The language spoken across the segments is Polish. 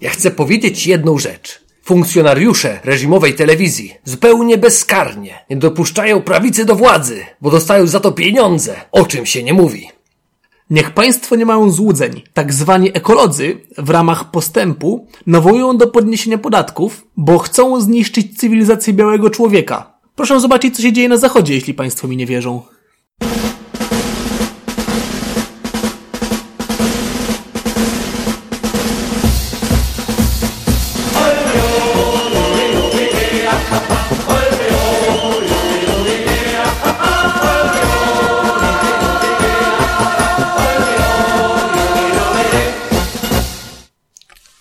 Ja chcę powiedzieć jedną rzecz. Funkcjonariusze reżimowej telewizji zupełnie bezkarnie nie dopuszczają prawicy do władzy, bo dostają za to pieniądze, o czym się nie mówi. Niech państwo nie mają złudzeń. Tak zwani ekolodzy w ramach postępu nawołują do podniesienia podatków, bo chcą zniszczyć cywilizację białego człowieka. Proszę zobaczyć, co się dzieje na zachodzie, jeśli państwo mi nie wierzą.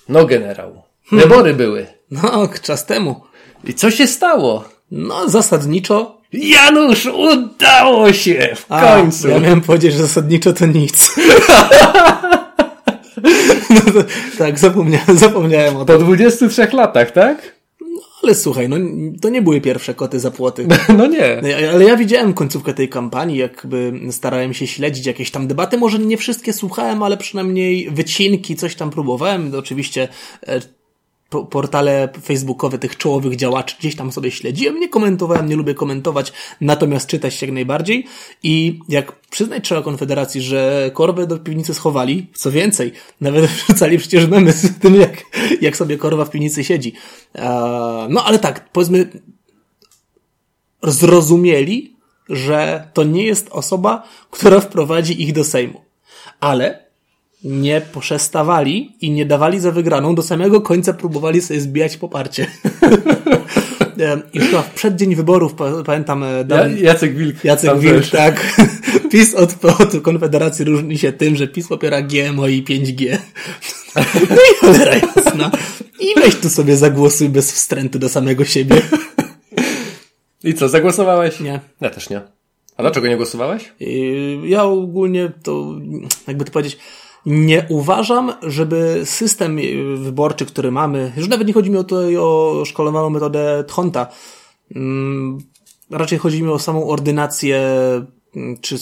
No generał, wybory były. No, czas temu. I co się stało? No, zasadniczo. Janusz, udało się! W A, końcu! Ja miałem powiedzieć, że zasadniczo to nic. no to, tak, zapomniałem, zapomniałem o Po tym. 23 latach, tak? Ale słuchaj, no to nie były pierwsze koty za płoty. No nie. No, Ale ja widziałem końcówkę tej kampanii, jakby starałem się śledzić jakieś tam debaty. Może nie wszystkie słuchałem, ale przynajmniej wycinki, coś tam próbowałem. Oczywiście e, portale facebookowe tych czołowych działaczy gdzieś tam sobie śledziłem. Nie komentowałem, nie lubię komentować, natomiast czytać się jak najbardziej. I jak przyznać trzeba Konfederacji, że korwę do piwnicy schowali, co więcej, nawet wrzucali przecież memy z tym, jak, jak sobie korwa w piwnicy siedzi. No ale tak, powiedzmy, zrozumieli, że to nie jest osoba, która wprowadzi ich do Sejmu. Ale nie poszestawali i nie dawali za wygraną, do samego końca próbowali sobie zbijać poparcie. I chyba w przeddzień wyborów, pa- pamiętam, e, Dan, Jacek Wilk. Jacek Wilk, też. tak. PiS od, od Konfederacji różni się tym, że PiS popiera GMO i 5G. No i cholera jasna. I weź tu sobie zagłosuj bez wstrętu do samego siebie. I co, zagłosowałeś? Nie. Ja też nie. A dlaczego nie głosowałeś? Yy, Ja ogólnie to, jakby to powiedzieć, nie uważam, żeby system wyborczy, który mamy, już nawet nie chodzi mi o, to, o szkolowaną metodę Tchonta, mm, raczej chodzi mi o samą ordynację, mm, czy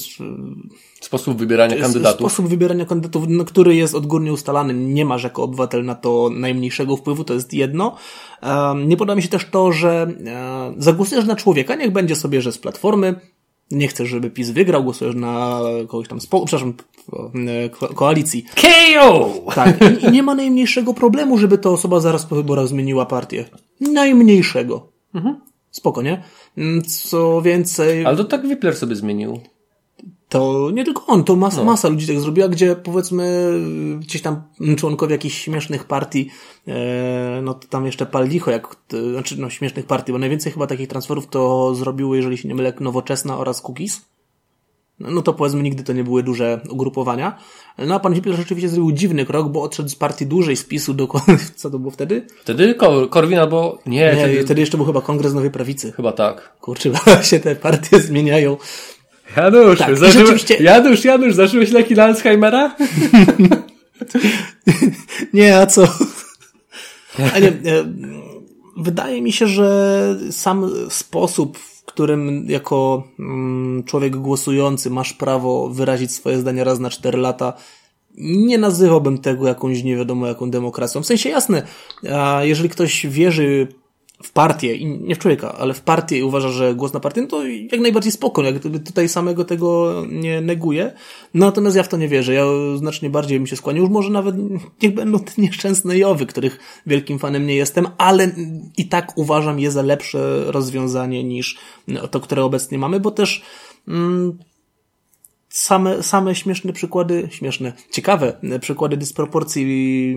Sposób wybierania kandydatów. sposób wybierania kandydatów, no, który jest odgórnie ustalany. Nie masz jako obywatel na to najmniejszego wpływu, to jest jedno. Um, nie podoba mi się też to, że e, zagłosujesz na człowieka, niech będzie sobie, że z platformy, nie chcesz, żeby PiS wygrał, głosujesz na kogoś tam, spo, przepraszam, ko koalicji. KO! Tak, i, i nie ma najmniejszego problemu, żeby ta osoba zaraz po wyborach zmieniła partię. Najmniejszego. Spoko, nie? Co więcej... Ale to tak Wipler sobie zmienił. To nie tylko on, to masa, masa ludzi tak zrobiła, gdzie powiedzmy gdzieś tam członkowie jakichś śmiesznych partii, e, no to tam jeszcze pal licho, jak, e, znaczy no śmiesznych partii, bo najwięcej chyba takich transferów to zrobiły, jeżeli się nie mylę, Nowoczesna oraz Cookies. No, no to powiedzmy nigdy to nie były duże ugrupowania. No a pan Wipler rzeczywiście zrobił dziwny krok, bo odszedł z partii dłużej z PiSu do, co to było wtedy? Wtedy Kor Korwin albo... Nie, Nie, wtedy... wtedy jeszcze był chyba Kongres Nowej Prawicy. Chyba tak. Kurczę, się te partie zmieniają. Janusz, Tak, i zażyłeś... rzeczywiście- Janusz, Janusz, zażyłeś leki dla Alzheimera? Nie, a co? A nie, e, wydaje mi się, że sam sposób, w którym jako mm, człowiek głosujący masz prawo wyrazić swoje zdanie raz na cztery lata, nie nazywałbym tego jakąś nie wiadomo jaką demokracją. W sensie jasne, jeżeli ktoś wierzy w partię, i nie w człowieka, ale w partię i uważa, że głos na partię, no to jak najbardziej spoko, jak tutaj samego tego nie neguję. Natomiast ja w to nie wierzę. Ja znacznie bardziej bym się skłaniał. Już może nawet niech będą te nieszczęsne Jowy, których wielkim fanem nie jestem, ale i tak uważam je za lepsze rozwiązanie niż to, które obecnie mamy, bo też mm, same, same śmieszne przykłady, śmieszne, ciekawe przykłady dysproporcji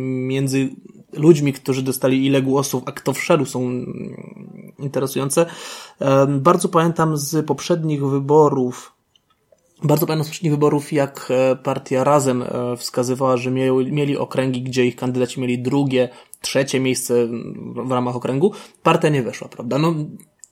między ludźmi, którzy dostali ile głosów, a kto wszedł, są interesujące. Bardzo pamiętam z poprzednich wyborów, bardzo pamiętam z poprzednich wyborów, jak e, partia Razem e, wskazywała, że mieli, okręgi, gdzie ich kandydaci mieli drugie, trzecie miejsce w ramach okręgu. Partia nie weszła, prawda? No,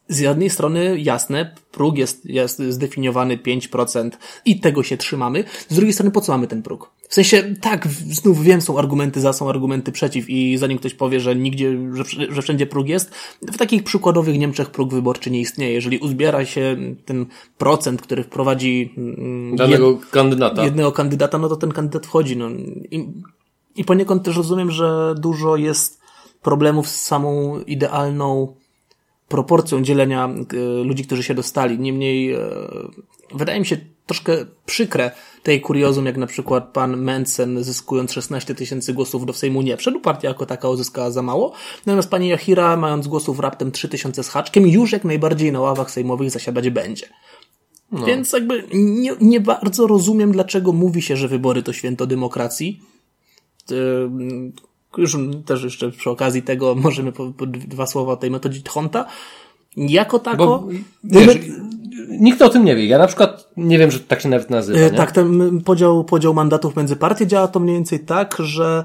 z jednej strony jasne, próg jest, jest zdefiniowany 5% i tego się trzymamy. Z drugiej strony po co mamy ten próg? W sensie, tak, znów wiem, są argumenty za, są argumenty przeciw i zanim ktoś powie, że nigdzie, że, że wszędzie próg jest, w takich przykładowych Niemczech próg wyborczy nie istnieje. Jeżeli uzbiera się ten procent, który wprowadzi mm, Danego kandydata. jednego kandydata, no to ten kandydat wchodzi. No. I I poniekąd też rozumiem, że dużo jest problemów z samą idealną proporcją dzielenia e, ludzi, którzy się dostali. Niemniej e, wydaje mi się troszkę przykre tej kuriozum, jak na przykład pan Mensen zyskując 16 tysięcy głosów do Sejmu nie wszedł, partia jako taka uzyskała za mało, natomiast pani Jachira mając głosów raptem 3 tysiące z haczkiem już jak najbardziej na ławach sejmowych zasiadać będzie. No. Więc jakby nie, nie bardzo rozumiem, dlaczego mówi się, że wybory to święto demokracji. Już też jeszcze przy okazji tego możemy po, po dwa słowa o tej metodzie Honta. Jako tako... Bo, wiesz, nikt o tym nie wie. Ja na przykład nie wiem, że tak się nawet nazywa. Nie? Tak, ten podział, podział mandatów między partie działa to mniej więcej tak, że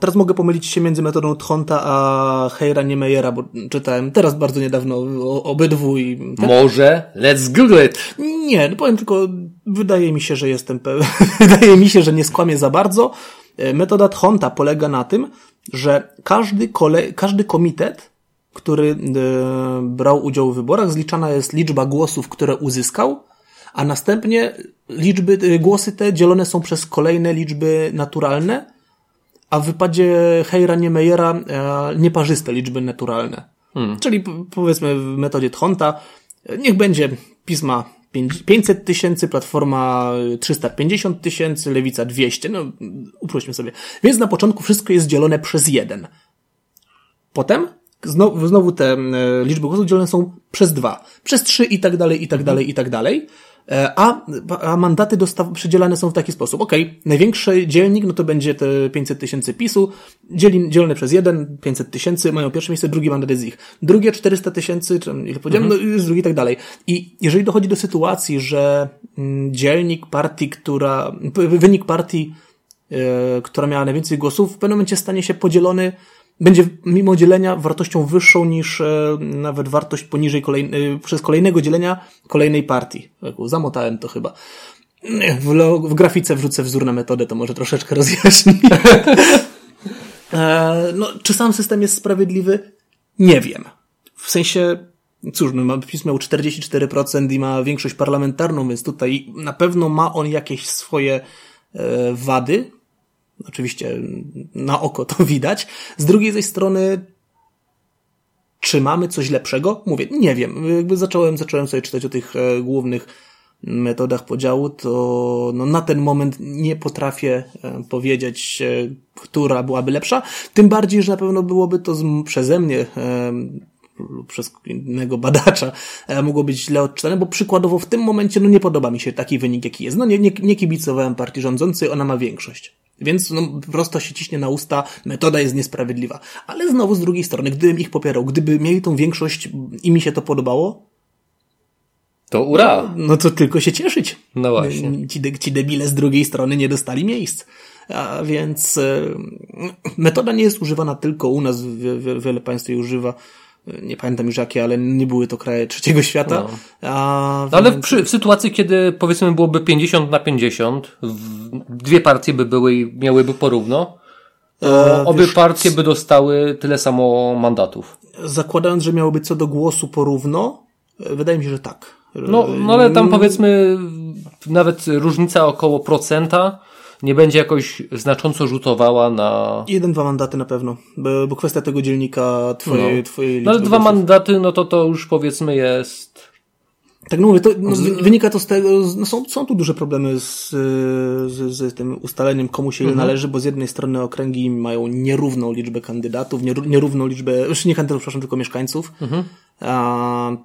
Teraz mogę pomylić się między metodą Tchonta a Heira Niemeyera, bo czytałem teraz bardzo niedawno obydwu i... Tak? Może? Let's google it! Nie, no powiem tylko, wydaje mi się, że jestem pewien, wydaje mi się, że nie skłamię za bardzo. E, metoda Tchonta polega na tym, że każdy, kole, każdy komitet, który e, brał udział w wyborach, zliczana jest liczba głosów, które uzyskał, a następnie liczby, e, głosy te dzielone są przez kolejne liczby naturalne, a w wypadzie Heira Niemeyera e, nieparzyste liczby naturalne. Hmm. Czyli powiedzmy w metodzie Tchonta niech będzie pisma 500 tysięcy, Platforma 350 tysięcy, Lewica 200, no uprośmy sobie. Więc na początku wszystko jest dzielone przez jeden. Potem znowu, znowu te e, liczby głosów dzielone są przez dwa, przez trzy i tak dalej, i tak dalej, i tak dalej. E, a, a mandaty dostaw, przydzielane są w taki sposób. Ok, największy dzielnik, no to będzie te 500 tysięcy PiSu, dzieli, dzielone przez jeden, 500 tysięcy, mają pierwsze miejsce, drugi mandat jest ich. Drugie 400 tysięcy, czy ile powiedziałem, mhm. no jest drugi i tak dalej. I jeżeli dochodzi do sytuacji, że mm, dzielnik partii, która, wynik partii, yy, która miała najwięcej głosów, w pewnym momencie stanie się podzielony będzie mimo dzielenia wartością wyższą niż e, nawet wartość poniżej kolejnej, przez kolejnego dzielenia kolejnej partii. Zamotałem to chyba. W, w grafice wrzucę wzór na metodę, to może troszeczkę rozjaśni. e, no, czy sam system jest sprawiedliwy? Nie wiem. W sensie, cóż, no, PiS miał 44% i ma większość parlamentarną, więc tutaj na pewno ma on jakieś swoje e, wady, Oczywiście na oko to widać. Z drugiej zaś strony, czy mamy coś lepszego? Mówię, nie wiem. Jakby zacząłem, zacząłem sobie czytać o tych e, głównych metodach podziału, to no, na ten moment nie potrafię e, powiedzieć, e, która byłaby lepsza. Tym bardziej, że na pewno byłoby to z, przeze mnie lub przez innego badacza mogło być źle odczytane, bo przykładowo w tym momencie no nie podoba mi się taki wynik, jaki jest. No nie, nie, nie kibicowałem partii rządzącej, ona ma większość. Więc no, prosto się ciśnie na usta, metoda jest niesprawiedliwa. Ale znowu z drugiej strony, gdybym ich popierał, gdyby mieli tą większość i mi się to podobało, to ura! No to tylko się cieszyć. No właśnie. Ci, ci debile z drugiej strony nie dostali miejsc. A więc e, metoda nie jest używana tylko u nas, wiele państw jej używa nie pamiętam już jakie, ale nie były to kraje trzeciego świata. No. A, no, ale w, przy, w, sytuacji, kiedy powiedzmy byłoby 50 na 50, dwie partie by były i miałyby porówno, e, obie wiesz, partie by dostały tyle samo mandatów. Zakładając, że miałoby co do głosu porówno, e, wydaje mi się, że tak. No, no ale tam powiedzmy nawet różnica około procenta, nie będzie jakoś znacząco rzutowała na... Jeden, dwa mandaty na pewno, bo, bo kwestia tego dzielnika twojej, no. twojej No ale dwa głosów. mandaty, no to to już powiedzmy jest... Tak, no mówię, to no, wynika to z tego, no są, są tu duże problemy z, z, z tym ustaleniem, komu się mhm. należy, bo z jednej strony okręgi mają nierówną liczbę kandydatów, nierówną liczbę, już nie kandydatów, przepraszam, tylko mieszkańców, mhm. a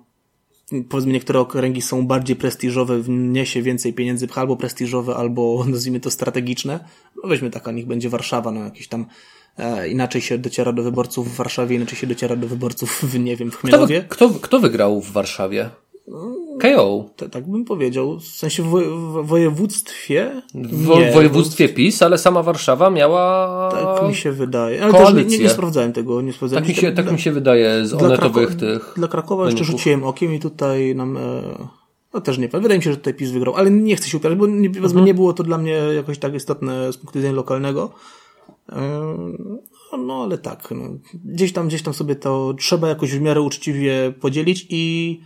powiedzmy niektóre okręgi są bardziej prestiżowe, wniesie więcej pieniędzy, albo prestiżowe, albo nazwijmy to strategiczne. No weźmy taka, niech będzie Warszawa, no jakieś tam e, inaczej się dociera do wyborców w Warszawie, inaczej się dociera do wyborców w, nie wiem, w Chmielowie. Kto, kto, kto wygrał w Warszawie? KO. tak bym powiedział. W sensie w, w województwie. W nie, województwie PiS, ale sama Warszawa miała. Tak mi się wydaje. Ale też nie, nie, sprawdzałem tego. Nie sprawdzałem. Tak, mi się, tak dla, mi się wydaje z onetowych tych. Dla Krakowa wyników. jeszcze rzuciłem okiem i tutaj nam. E, no też nie. Wydaje mi się, że tutaj PiS wygrał, ale nie chcę się upierać, bo nie, mhm. nie było to dla mnie jakoś tak istotne z punktu widzenia lokalnego. E, no ale tak. No. Gdzieś tam, gdzieś tam sobie to trzeba jakoś w miarę uczciwie podzielić i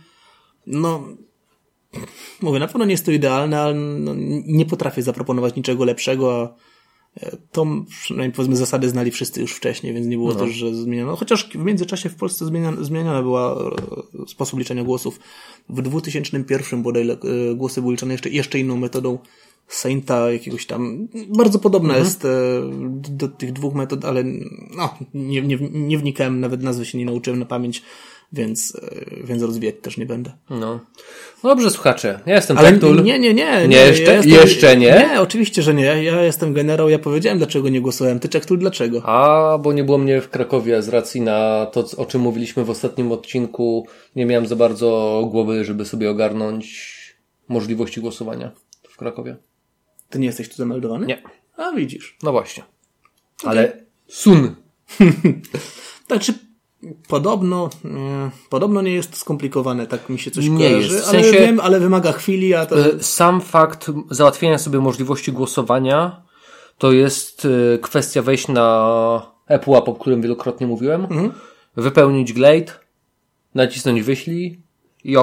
no, mówię, na pewno nie jest to idealne, ale no, nie potrafię zaproponować niczego lepszego, a To przynajmniej powiedzmy zasady znali wszyscy już wcześniej, więc nie było no. też, że zmieniono. Chociaż w międzyczasie w Polsce zmieniona, zmieniona była sposób liczenia głosów. W 2001 bodaj głosy były liczone jeszcze, jeszcze inną metodą Sainta jakiegoś tam, bardzo podobna mhm. jest do, do, tych dwóch metod, ale no, nie, nie, nie wnikałem, nawet nazwy się nie nauczyłem na pamięć więc, e, więc rozwijać też nie będę. No. no dobrze, słuchacze. Ja jestem Ale Tektul. Nie, nie, nie. Nie, nie jeszcze, ja jestem, jeszcze nie? Nie, oczywiście, że nie. Ja jestem generał, ja powiedziałem, dlaczego nie głosowałem. Ty, Tektul, dlaczego? A, bo nie było mnie w Krakowie z racji na to, o czym mówiliśmy w ostatnim odcinku. Nie miałem za bardzo głowy, żeby sobie ogarnąć możliwości głosowania w Krakowie. Ty nie jesteś tu zameldowany? Nie. A, widzisz. No właśnie. Ale okay. sun. znaczy, Podobno, e, podobno nie jest skomplikowane, tak mi się coś nie kojarzy, jest. W sensie, ale wiem, ale wymaga chwili, a to... E, sam fakt załatwienia sobie możliwości głosowania to jest e, kwestia wejść na ePUAP, o którym wielokrotnie mówiłem, mhm. wypełnić glade, nacisnąć wyślij i,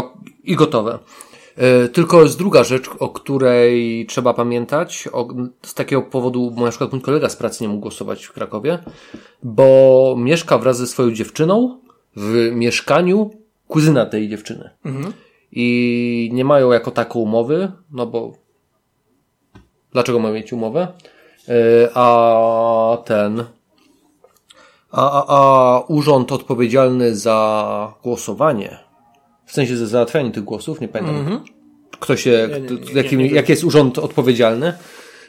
i gotowe. E, tylko jest druga rzecz, o której trzeba pamiętać. O, z takiego powodu, bo na przykład mój kolega z pracy nie mógł głosować w Krakowie, bo mieszka wraz ze swoją dziewczyną w mieszkaniu kuzyna tej dziewczyny. Mhm. I nie mają jako taką umowy, no bo dlaczego mają mieć umowę? E, a ten, a, a, a urząd odpowiedzialny za głosowanie w sensie za załatwianie tych głosów, nie pamiętam. Mm -hmm. Kto się, nie, nie, nie, jakim, jaki jest urząd odpowiedzialny,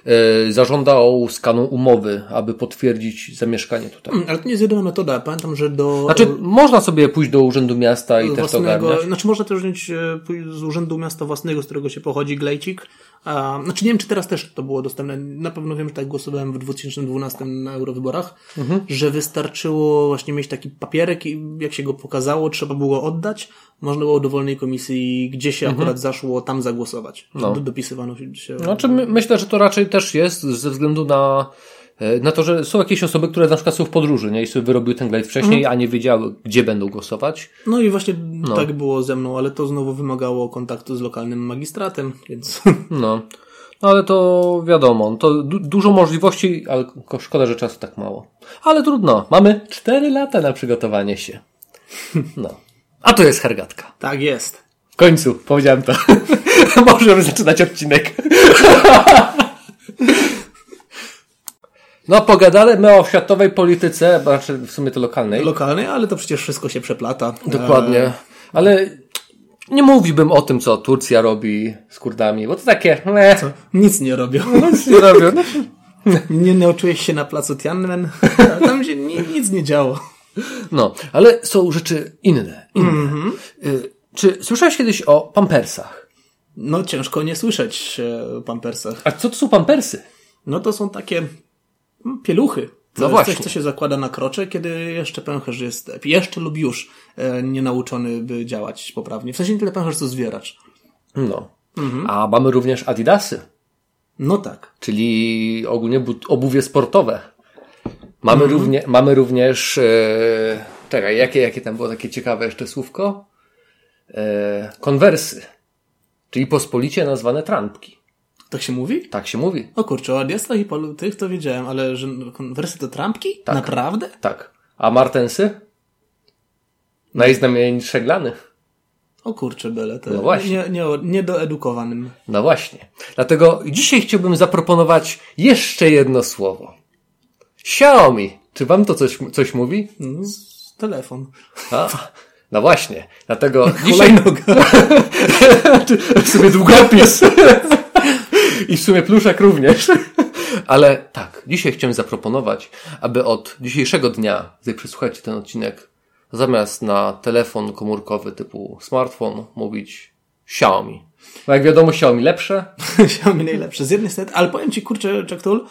yy, zażądał skanu umowy, aby potwierdzić zamieszkanie tutaj. Mm, ale to nie jest jedyna metoda. Pamiętam, że do. Znaczy, można sobie pójść do urzędu miasta i własnego, też to ogarniać. Znaczy, można też wziąć e, z urzędu miasta własnego, z którego się pochodzi, glejcik. A, znaczy, nie wiem, czy teraz też to było dostępne. Na pewno wiem, że tak głosowałem w 2012 na eurowyborach, mhm. że wystarczyło właśnie mieć taki papierek i jak się go pokazało, trzeba było oddać można było do wolnej komisji, gdzie się mhm. akurat zaszło, tam zagłosować. No. Dopisywano się. Znaczy, my, myślę, że to raczej też jest ze względu na e, na to, że są jakieś osoby, które na przykład są w podróży, nie? I sobie wyrobiły ten glejt wcześniej, mhm. a nie wiedziały, gdzie będą głosować. No i właśnie no. tak było ze mną, ale to znowu wymagało kontaktu z lokalnym magistratem, więc... No. No ale to wiadomo, to du dużo możliwości, ale szkoda, że czasu tak mało. Ale trudno, mamy cztery lata na przygotowanie się. No. A to jest hergatka. Tak jest. W końcu, powiedziałem to. Możemy zaczynać odcinek. No, pogadamy o światowej polityce, znaczy w sumie to lokalnej. Lokalnej, ale to przecież wszystko się przeplata. Dokładnie. Ale nie mówiłbym o tym, co Turcja robi z Kurdami, bo to takie... Co? Nic nie robią. Nic nie robią. nie nauczyłeś się na placu Tiananmen? Tam się nic nie działo. No, ale są rzeczy inne. inne. Mm-hmm. Czy słyszałeś kiedyś o pampersach? No, ciężko nie słyszeć e, o pampersach. A co to są pampersy? No to są takie mm, pieluchy. To no właśnie. coś, co się zakłada na krocze, kiedy jeszcze pęcherz jest, jeszcze lub już e, nie nauczony, by działać poprawnie. W sensie nie tyle pęcherz, co zwieracz. No. Mhm. A mamy również adidasy. No tak. Czyli ogólnie obuwie sportowe. Mamy, mhm. równie, mamy również, e, czekaj, jakie, jakie tam było takie ciekawe jeszcze słówko? E, konwersy. Czyli pospolicie nazwane trampki. Tak się mówi? Tak się mówi. O kurczę, o adiastach i polu tych to wiedziałem, ale że konwersy to trampki? Tak. Naprawdę? Tak. A martensy? Najznamienitsze glany. O kurczę, bele, to no właśnie. Nie, nie, niedoedukowanym. No właśnie. Dlatego dzisiaj chciałbym zaproponować jeszcze jedno słowo. Xiaomi. Czy wam to coś, coś mówi? No, telefon. A, no właśnie. Dlatego dzisiaj... w sumie długopis. I w sumie pluszak również. Ale tak, dzisiaj chciałem zaproponować, aby od dzisiejszego dnia, gdy przesłuchacie ten odcinek, zamiast na telefon komórkowy typu smartfon mówić Xiaomi. Bo jak wiadomo, Xiaomi lepsze. Xiaomi najlepsze. Z jednej strony, ale powiem Ci, kurczę, Czektul,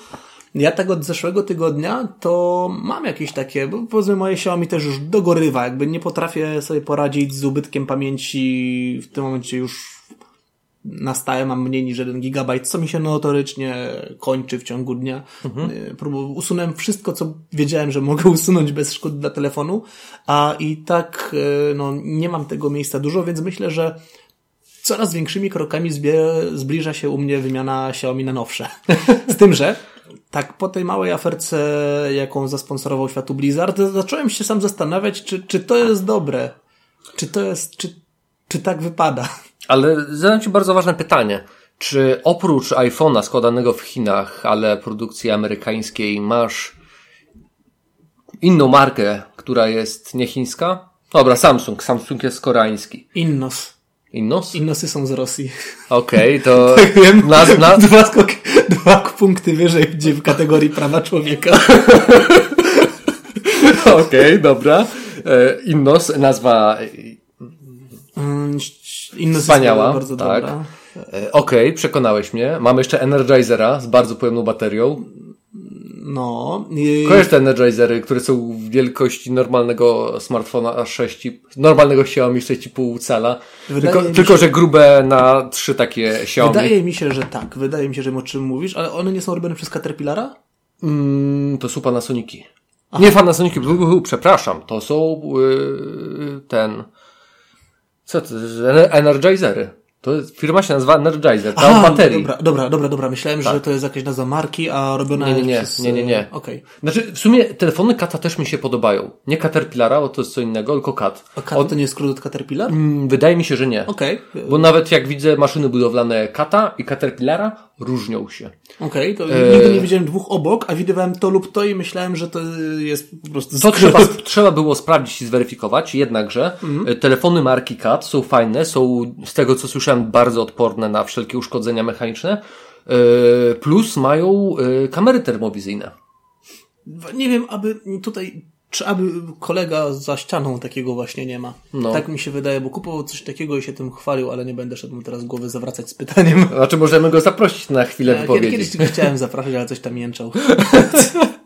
ja tak od zeszłego tygodnia to mam jakieś takie, bo powiedzmy moje Xiaomi też już dogorywa, jakby nie potrafię sobie poradzić z ubytkiem pamięci, w tym momencie już na stałe mam mniej niż 1 gigabajt, co mi się notorycznie kończy w ciągu dnia. Mhm. Y, usunąłem wszystko, co wiedziałem, że mogę usunąć bez szkód dla telefonu, a i tak y, no, nie mam tego miejsca dużo, więc myślę, że coraz większymi krokami zbliża się u mnie wymiana Xiaomi na nowsze. Z tym, że tak po tej małej aferce, jaką zasponsorował światu Blizzard, zacząłem się sam zastanawiać, czy, czy to jest dobre. Czy to jest, czy, czy tak wypada. Ale zadam Ci bardzo ważne pytanie. Czy oprócz iPhone'a składanego w Chinach, ale produkcji amerykańskiej, masz inną markę, która jest nie chińska? Dobra, Samsung. Samsung jest koreański. Innos. Innos? Innosy są z Rosji. Okej, okay, to... tak wiem. Dwa, skok, dwa punkty wyżej w kategorii prawa człowieka. Okej, okay, dobra. E, Innos, nazwa mm, Innos wspaniała. bardzo tak. dobra. E, okej, okay, przekonałeś mnie. Mamy jeszcze Energizera z bardzo pojemną baterią. No. Kojarzysz te Energizery, które są w wielkości normalnego smartfona 6, normalnego Xiaomi 6,5 cala. tylko, tylko się... że grube na trzy takie Xiaomi. Wydaje mi się, że tak. Wydaje mi się, że o czym mówisz, ale one nie są robione przez Caterpillara? Mm, to są Panasoniki. Aha. Nie Panasoniki, przepraszam. To są yy, ten... Co to? Energizery. To firma się nazywa Energizer, ta Aha, baterii. Dobra, dobra, dobra, dobra. Myślałem, tak. że to jest jakaś nazwa marki, a robiona nie, nie, nie, przez... Nie, nie. Okay. Znaczy, w sumie telefony Kata też mi się podobają. Nie Caterpillara, bo to jest co innego, tylko Kat. A Kat to nie jest skrót od Caterpillar? Mm, wydaje mi się, że nie. Okej. Okay. Bo nawet jak widzę maszyny budowlane Kata i Caterpillara, różnią się. Okej, okay, to e... nigdy nie widziałem dwóch obok, a widywałem to lub to i myślałem, że to jest po prostu To trzeba, trzeba było sprawdzić i zweryfikować, jednakże mm. telefony marki Cat są fajne, są z tego co słyszałem bardzo odporne na wszelkie uszkodzenia mechaniczne, e, plus mają e, kamery termowizyjne. Nie wiem, aby tutaj czy aby kolega za ścianą takiego właśnie nie ma. No. Tak mi się wydaje, bo kupował coś takiego i się tym chwalił, ale nie będę szedł mu teraz głowy zawracać z pytaniem. Znaczy możemy go zaprosić na chwilę ja, wypowiedzi. Kiedyś, kiedyś chciałem zapraszać, ale coś tam jęczał.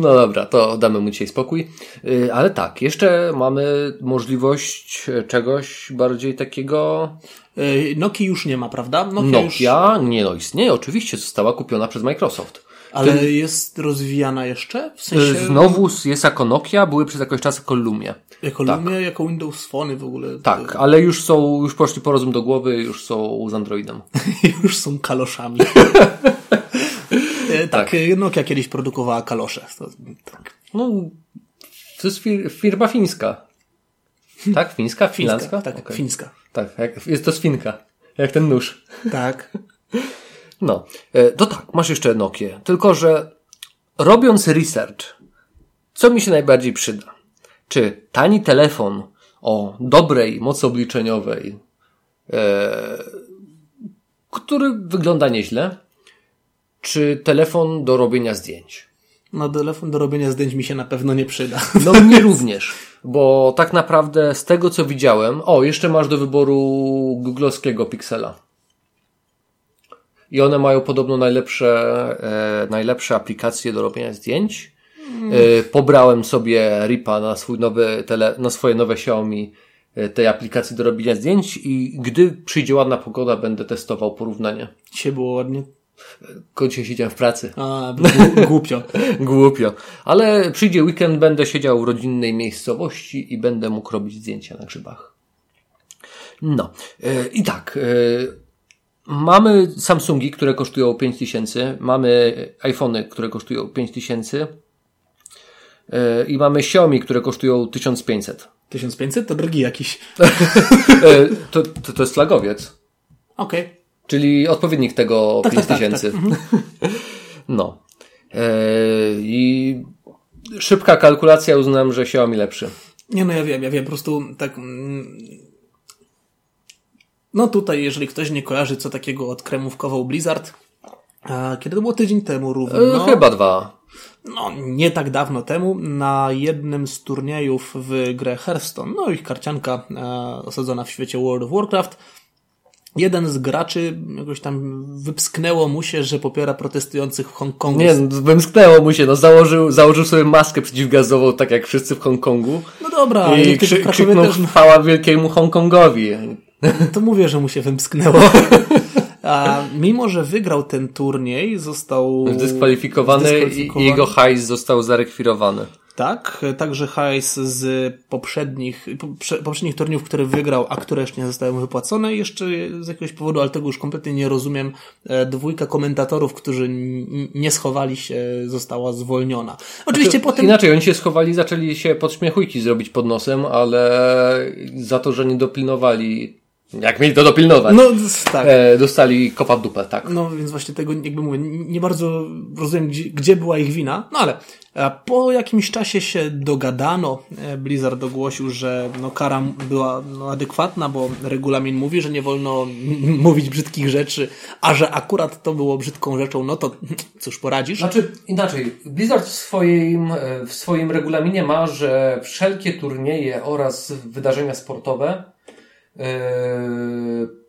No dobra, to damy mu dzisiaj spokój. Y, ale tak, jeszcze mamy możliwość czegoś bardziej takiego. Y, Nokia już nie ma, prawda? Nokia, Nokia już... nie no, istnieje, oczywiście, została kupiona przez Microsoft. Ale Ten... jest rozwijana jeszcze? W sensie... Znowu jest jako Nokia, były przez jakiś czas jako Lumia. Jako tak. Lumia, jako Windows Phone w ogóle. Tak, ale już są, już poszli po rozum do głowy, już są z Androidem. już są kaloszami. E, tak, tak, Nokia kiedyś produkowała kalosze. To, tak. No, to jest fir firma fińska. Tak? Fińska? Finlandzka? tak, okay. fińska. Tak, jak, jest to swinka. Jak ten nóż. Tak. No, e, to tak, masz jeszcze Nokia. Tylko, że robiąc research, co mi się najbardziej przyda? Czy tani telefon o dobrej mocy obliczeniowej, e, który wygląda nieźle, czy telefon do robienia zdjęć? No, telefon do robienia zdjęć mi się na pewno nie przyda. No, mnie również, bo tak naprawdę z tego co widziałem, o, jeszcze masz do wyboru googlowskiego Pixela. I one mają podobno najlepsze, e, najlepsze aplikacje do robienia zdjęć. E, pobrałem sobie Ripa na swój nowy tele, na swoje nowe Xiaomi e, tej aplikacji do robienia zdjęć i gdy przyjdzie ładna pogoda, będę testował porównanie. Dzisiaj było ładnie. Dzisiaj siedziałem w pracy. A, głupio. głupio. Ale przyjdzie weekend, będę siedział w rodzinnej miejscowości i będę mógł robić zdjęcia na grzybach. No. E, I tak. Mamy Samsungi, które kosztują 5000, mamy iPhony, które kosztują 5000 e, i mamy Xiaomi, które kosztują 1500. 1500 to drogi jakiś. E, to, to, to jest flagowiec. Okej. Okay. Czyli odpowiednik tego tak, 5000. Tak, tak, tak. No. E, I szybka kalkulacja uznam, że Xiaomi lepszy. Nie no, ja wiem, ja wiem, po prostu tak mm, no tutaj, jeżeli ktoś nie kojarzy, co takiego odkremówkował Blizzard, a kiedy to było tydzień temu równo. E, chyba dwa. No, nie tak dawno temu, na jednym z turniejów w grę Hearthstone, no ich karcianka e, osadzona w świecie World of Warcraft, jeden z graczy jakoś tam wypsknęło mu się, że popiera protestujących w Hongkongu. Nie, wymsknęło mu się, no założył, założył sobie maskę przeciwgazową, tak jak wszyscy w Hongkongu. No dobra, i krzy, krzyknął też... chwała wielkiemu Hongkongowi. To mówię, że mu się wymsknęło. A mimo, że wygrał ten turniej, został zdyskwalifikowany, zdyskwalifikowany. i jego hajs został zarekwirowany. Tak. Także hajs z poprzednich, poprzednich turniejów, które wygrał, a które jeszcze nie zostały wypłacone. Jeszcze z jakiegoś powodu, ale tego już kompletnie nie rozumiem, e, dwójka komentatorów, którzy nie schowali się, została zwolniona. Oczywiście znaczy, potem... Inaczej, oni się schowali, zaczęli się podśmiechujki zrobić pod nosem, ale za to, że nie dopilnowali jak mieli to dopilnować. No, tak. E, dostali kopa w dupę, tak. No, więc właśnie tego, jakby mówię, nie bardzo rozumiem, gdzie, gdzie była ich wina. No ale e, po jakimś czasie się dogadano. E, Blizzard ogłosił, że no, kara była no, adekwatna, bo regulamin mówi, że nie wolno mówić brzydkich rzeczy, a że akurat to było brzydką rzeczą, no to cóż poradzisz. Znaczy, inaczej. Blizzard w swoim, e, w swoim regulaminie ma, że wszelkie turnieje oraz wydarzenia sportowe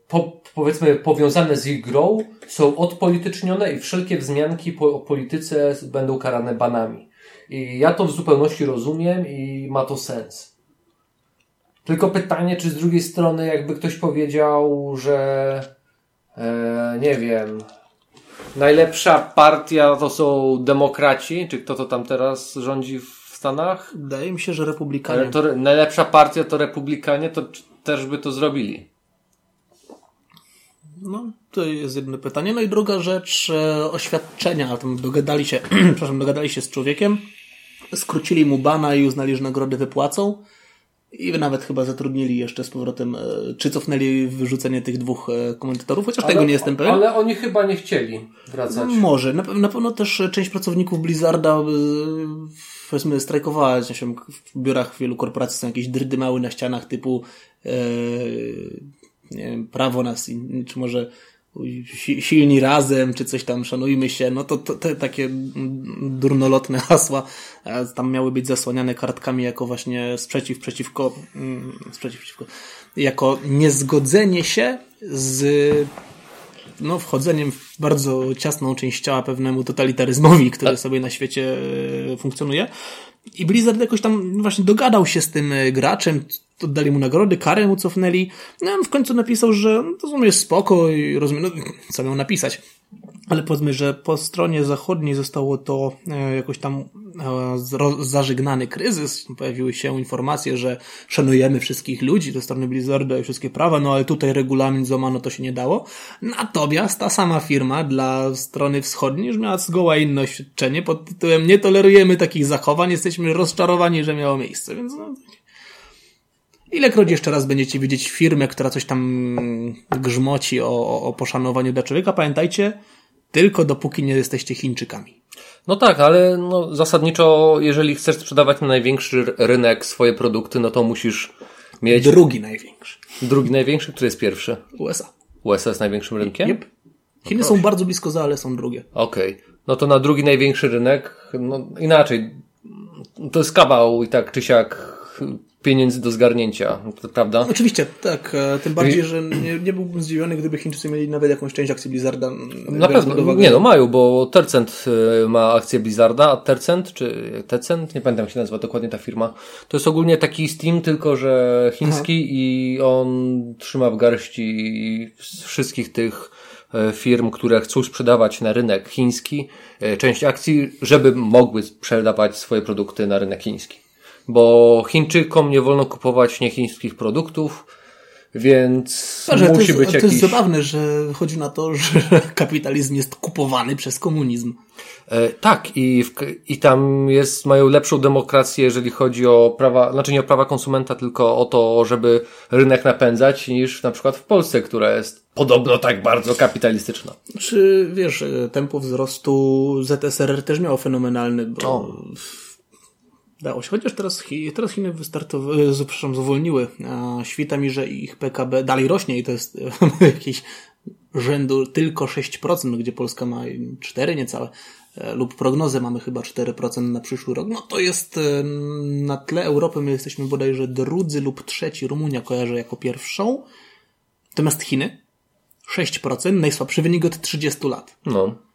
po, powiedzmy powiązane z ich grą są odpolitycznione i wszelkie wzmianki po polityce będą karane banami. I ja to w zupełności rozumiem i ma to sens. Tylko pytanie, czy z drugiej strony jakby ktoś powiedział, że e, nie wiem, najlepsza partia to są demokraci, czy kto to tam teraz rządzi w Stanach? Wydaje mi się, że republikanie. To, najlepsza partia to republikanie, to też by to zrobili. No, to jest jedno pytanie. No i druga rzecz, e, oświadczenia. Tam dogadali się, przepraszam, dogadali się z człowiekiem, skrócili mu bana i uznali, że nagrody wypłacą. I nawet chyba zatrudnili jeszcze z powrotem, e, czy cofnęli wyrzucenie tych dwóch e, komentatorów, chociaż ale, tego nie jestem pewien. Ale oni chyba nie chcieli wracać. Może. Na, na pewno też część pracowników Blizzarda powiedzmy strajkowała w biurach wielu korporacji są jakieś drdymały na ścianach typu e, nie wiem, prawo nas, czy może silni razem, czy coś tam, szanujmy się, no to, to te takie durnolotne hasła tam miały być zasłaniane kartkami jako właśnie sprzeciw przeciwko, mm, sprzeciw przeciwko, jako niezgodzenie się z no, wchodzeniem w bardzo ciasną część ciała pewnemu totalitaryzmowi, który tak. sobie na świecie e, funkcjonuje. I Blizzard jakoś tam właśnie dogadał się z tym e, graczem, oddali mu nagrody, karę mu cofnęli. No on w końcu napisał, że no, to w sumie jest spoko i rozumiem, no, co miał napisać. Ale powiedzmy, że po stronie zachodniej zostało to e, jakoś tam e, zażegnany kryzys. Pojawiły się informacje, że szanujemy wszystkich ludzi ze strony Blizzarda i wszystkie prawa, no ale tutaj regulamin złamano, to się nie dało. Natomiast ta sama firma dla strony wschodniej już miała zgoła inne oświadczenie pod tytułem nie tolerujemy takich zachowań, jesteśmy rozczarowani, że miało miejsce, więc no, Ilekroć jeszcze raz będziecie widzieć firmę, która coś tam grzmoci o, o poszanowaniu dla człowieka, pamiętajcie, tylko dopóki nie jesteście Chińczykami. No tak, ale no, zasadniczo, jeżeli chcesz sprzedawać na największy rynek swoje produkty, no to musisz mieć. Drugi największy. Drugi największy, który jest pierwszy? USA. USA jest największym rynkiem? Yep. Chiny no są bardzo blisko za, ale są drugie. Okej. Okay. No to na drugi największy rynek, no inaczej. To jest kawał i tak czy siak pieniędzy do zgarnięcia, prawda? Oczywiście, tak. E, tym bardziej, że nie, nie byłbym zdziwiony, gdyby Chińczycy mieli nawet jakąś część akcji Blizzarda. Na pewno, nie no, mają, bo Tercent e, ma akcję Blizzarda, a Tercent, czy Tecent, nie pamiętam jak się nazywa dokładnie ta firma, to jest ogólnie taki Steam, tylko że chiński Aha. i on trzyma w garści wszystkich tych e, firm, które chcą sprzedawać na rynek chiński część akcji, żeby mogły sprzedawać swoje produkty na rynek chiński bo Chińczykom nie wolno kupować niechińskich produktów, więc musi jest, być to jakiś... To jest zabawne, że chodzi na to, że kapitalizm jest kupowany przez komunizm. E, tak, i, w, i tam jest, mają lepszą demokrację, jeżeli chodzi o prawa, znaczy nie o prawa konsumenta, tylko o to, żeby rynek napędzać, niż na przykład w Polsce, która jest podobno tak bardzo kapitalistyczna. Czy wiesz, tempo wzrostu ZSRR też miało fenomenalny, bo o. Dało się, chociaż teraz, teraz Chiny wystartowały, e, przepraszam, zwolniły. A świta mi, że ich PKB dalej rośnie i to jest jakiś rzędu tylko 6%, gdzie Polska ma 4 niecałe, e, lub prognozę mamy chyba 4% na przyszły rok. No to jest e, na tle Europy my jesteśmy bodajże drudzy lub trzeci. Rumunia kojarzę jako pierwszą. Natomiast Chiny 6%, najsłabszy wynik od 30 lat. No.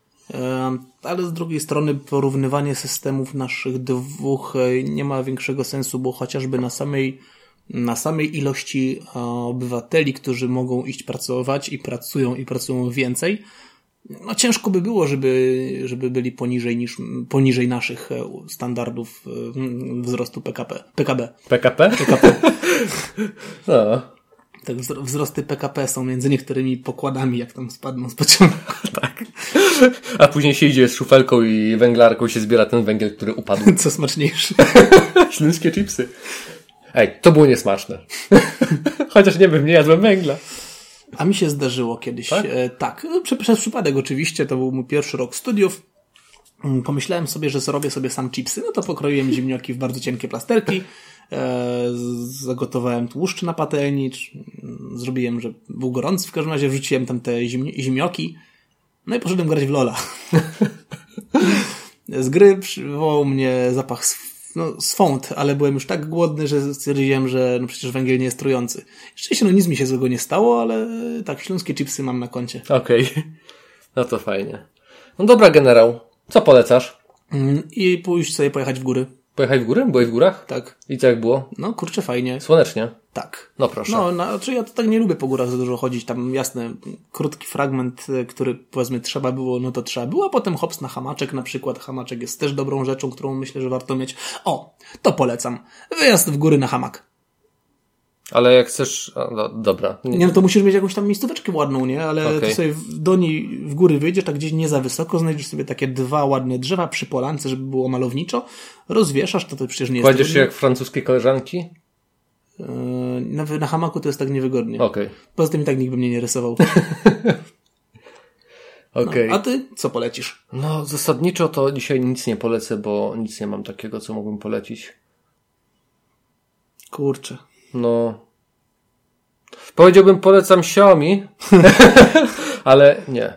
Ale z drugiej strony porównywanie systemów naszych dwóch e, nie ma większego sensu, bo chociażby na samej, na samej ilości e, obywateli, którzy mogą iść pracować i pracują i pracują więcej, no ciężko by było, żeby, żeby byli poniżej niż, poniżej naszych e, standardów wzrostu PKP. PKB. PKP? PKP. No. Tak, wzrosty PKP są między niektórymi pokładami, jak tam spadną z pociągu. A później się idzie z szufelką i węglarką się zbiera ten węgiel, który upadł. Co smaczniejsze. Śląskie chipsy. Ej, to było niesmaczne. Chociaż nie wiem, nie jadłem węgla. A mi się zdarzyło kiedyś. Tak? E, tak. Przez, przez przypadek oczywiście, to był mój pierwszy rok studiów. Mm, pomyślałem sobie, że zrobię sobie sam chipsy. No to pokroiłem ziemnioki w bardzo cienkie plasterki. E, zagotowałem tłuszcz na patelni. Zrobiłem, że był gorący. W każdym razie wrzuciłem tam te ziemnioki. No i poszedłem grać w Lola. Z gry przywołał mnie zapach no, swąd, ale byłem już tak głodny, że stwierdziłem, że no przecież węgiel nie jest trujący. Szczęście, no nic mi się złego nie stało, ale tak, śląskie chipsy mam na koncie. Okej. Okay. No to fajnie. No dobra, generał. Co polecasz? Mm, I pójść sobie pojechać w góry. Pojechać w góry? Byłeś w górach? Tak. I co jak było? No kurczę, fajnie. Słonecznie? Tak. No proszę. No, znaczy ja to tak nie lubię po górach za dużo chodzić. Tam jasne, krótki fragment, e, który powiedzmy trzeba było, no to trzeba było, a potem hops na hamaczek na przykład. Hamaczek jest też dobrą rzeczą, którą myślę, że warto mieć. O, to polecam. Wyjazd w góry na hamak. Ale jak chcesz, no, dobra. Nie. nie, no to musisz mieć jakąś tam miejscóweczkę ładną, nie? Ale okay. ty sobie do niej w góry wyjdziesz, tak gdzieś nie za wysoko, znajdziesz sobie takie dwa ładne drzewa przy polance, żeby było malowniczo, rozwieszasz, to to przecież nie jest... Kładziesz się jak francuskie koleżanki? Yy, na, na hamaku to jest tak niewygodnie. Okay. Poza tym i tak nikt by mnie nie rysował. okay. No, a ty co polecisz? No, zasadniczo to dzisiaj nic nie polecę, bo nic nie mam takiego, co mógłbym polecić. Kurczę. No. Powiedziałbym, polecam Xiaomi, ale nie.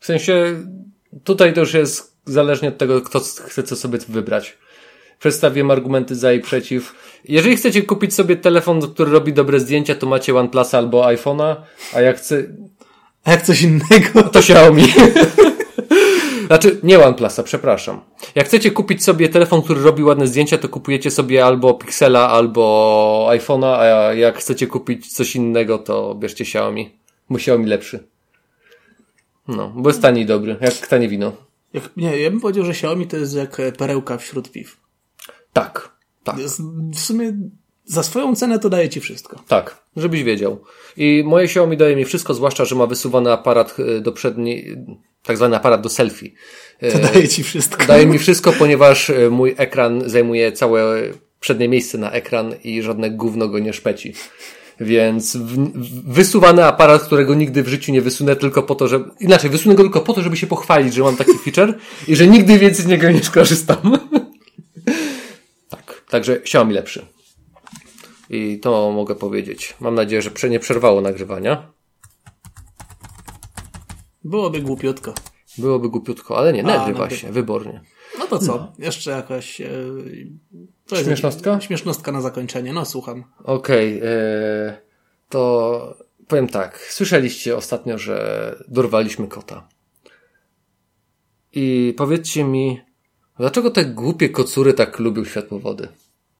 W sensie, tutaj to już jest zależnie od tego, kto chce co sobie wybrać. Przedstawiłem argumenty za i przeciw. Jeżeli chcecie kupić sobie telefon, który robi dobre zdjęcia, to macie OnePlus albo iPhone'a, a jak chce... A jak coś innego? To Xiaomi. Znaczy, nie OnePlusa, przepraszam. Jak chcecie kupić sobie telefon, który robi ładne zdjęcia, to kupujecie sobie albo Pixela, albo iPhone'a, a jak chcecie kupić coś innego, to bierzcie Xiaomi. Bo Xiaomi lepszy. No, bo jest tani i dobry, jak tanie wino. Jak, nie, ja bym powiedział, że Xiaomi to jest jak perełka wśród piw. Tak, tak. W sumie za swoją cenę to daje ci wszystko. Tak, żebyś wiedział. I moje Xiaomi daje mi wszystko, zwłaszcza, że ma wysuwany aparat e, do przedniej, tak zwany aparat do selfie. To daje ci wszystko. Daje mi wszystko, ponieważ e, mój ekran zajmuje całe przednie miejsce na ekran i żadne gówno go nie szpeci. Więc wysuwany aparat, którego nigdy w życiu nie wysunę tylko po to, że, inaczej, wysunę go tylko po to, żeby się pochwalić, że mam taki feature i że nigdy więcej z niego nie skorzystam. tak, także Xiaomi lepszy. I to mogę powiedzieć. Mam nadzieję, że nie przerwało nagrywania. Byłoby głupiutko. Byłoby głupiutko, ale nie, nagrywa A, się, wybornie. No to co? No. Jeszcze jakaś... E, śmiesznostka? Śmiesznostka na zakończenie, no słucham. Okej, okay, e, to powiem tak. Słyszeliście ostatnio, że dorwaliśmy kota. I powiedzcie mi, dlaczego te głupie kocury tak lubią światłowody?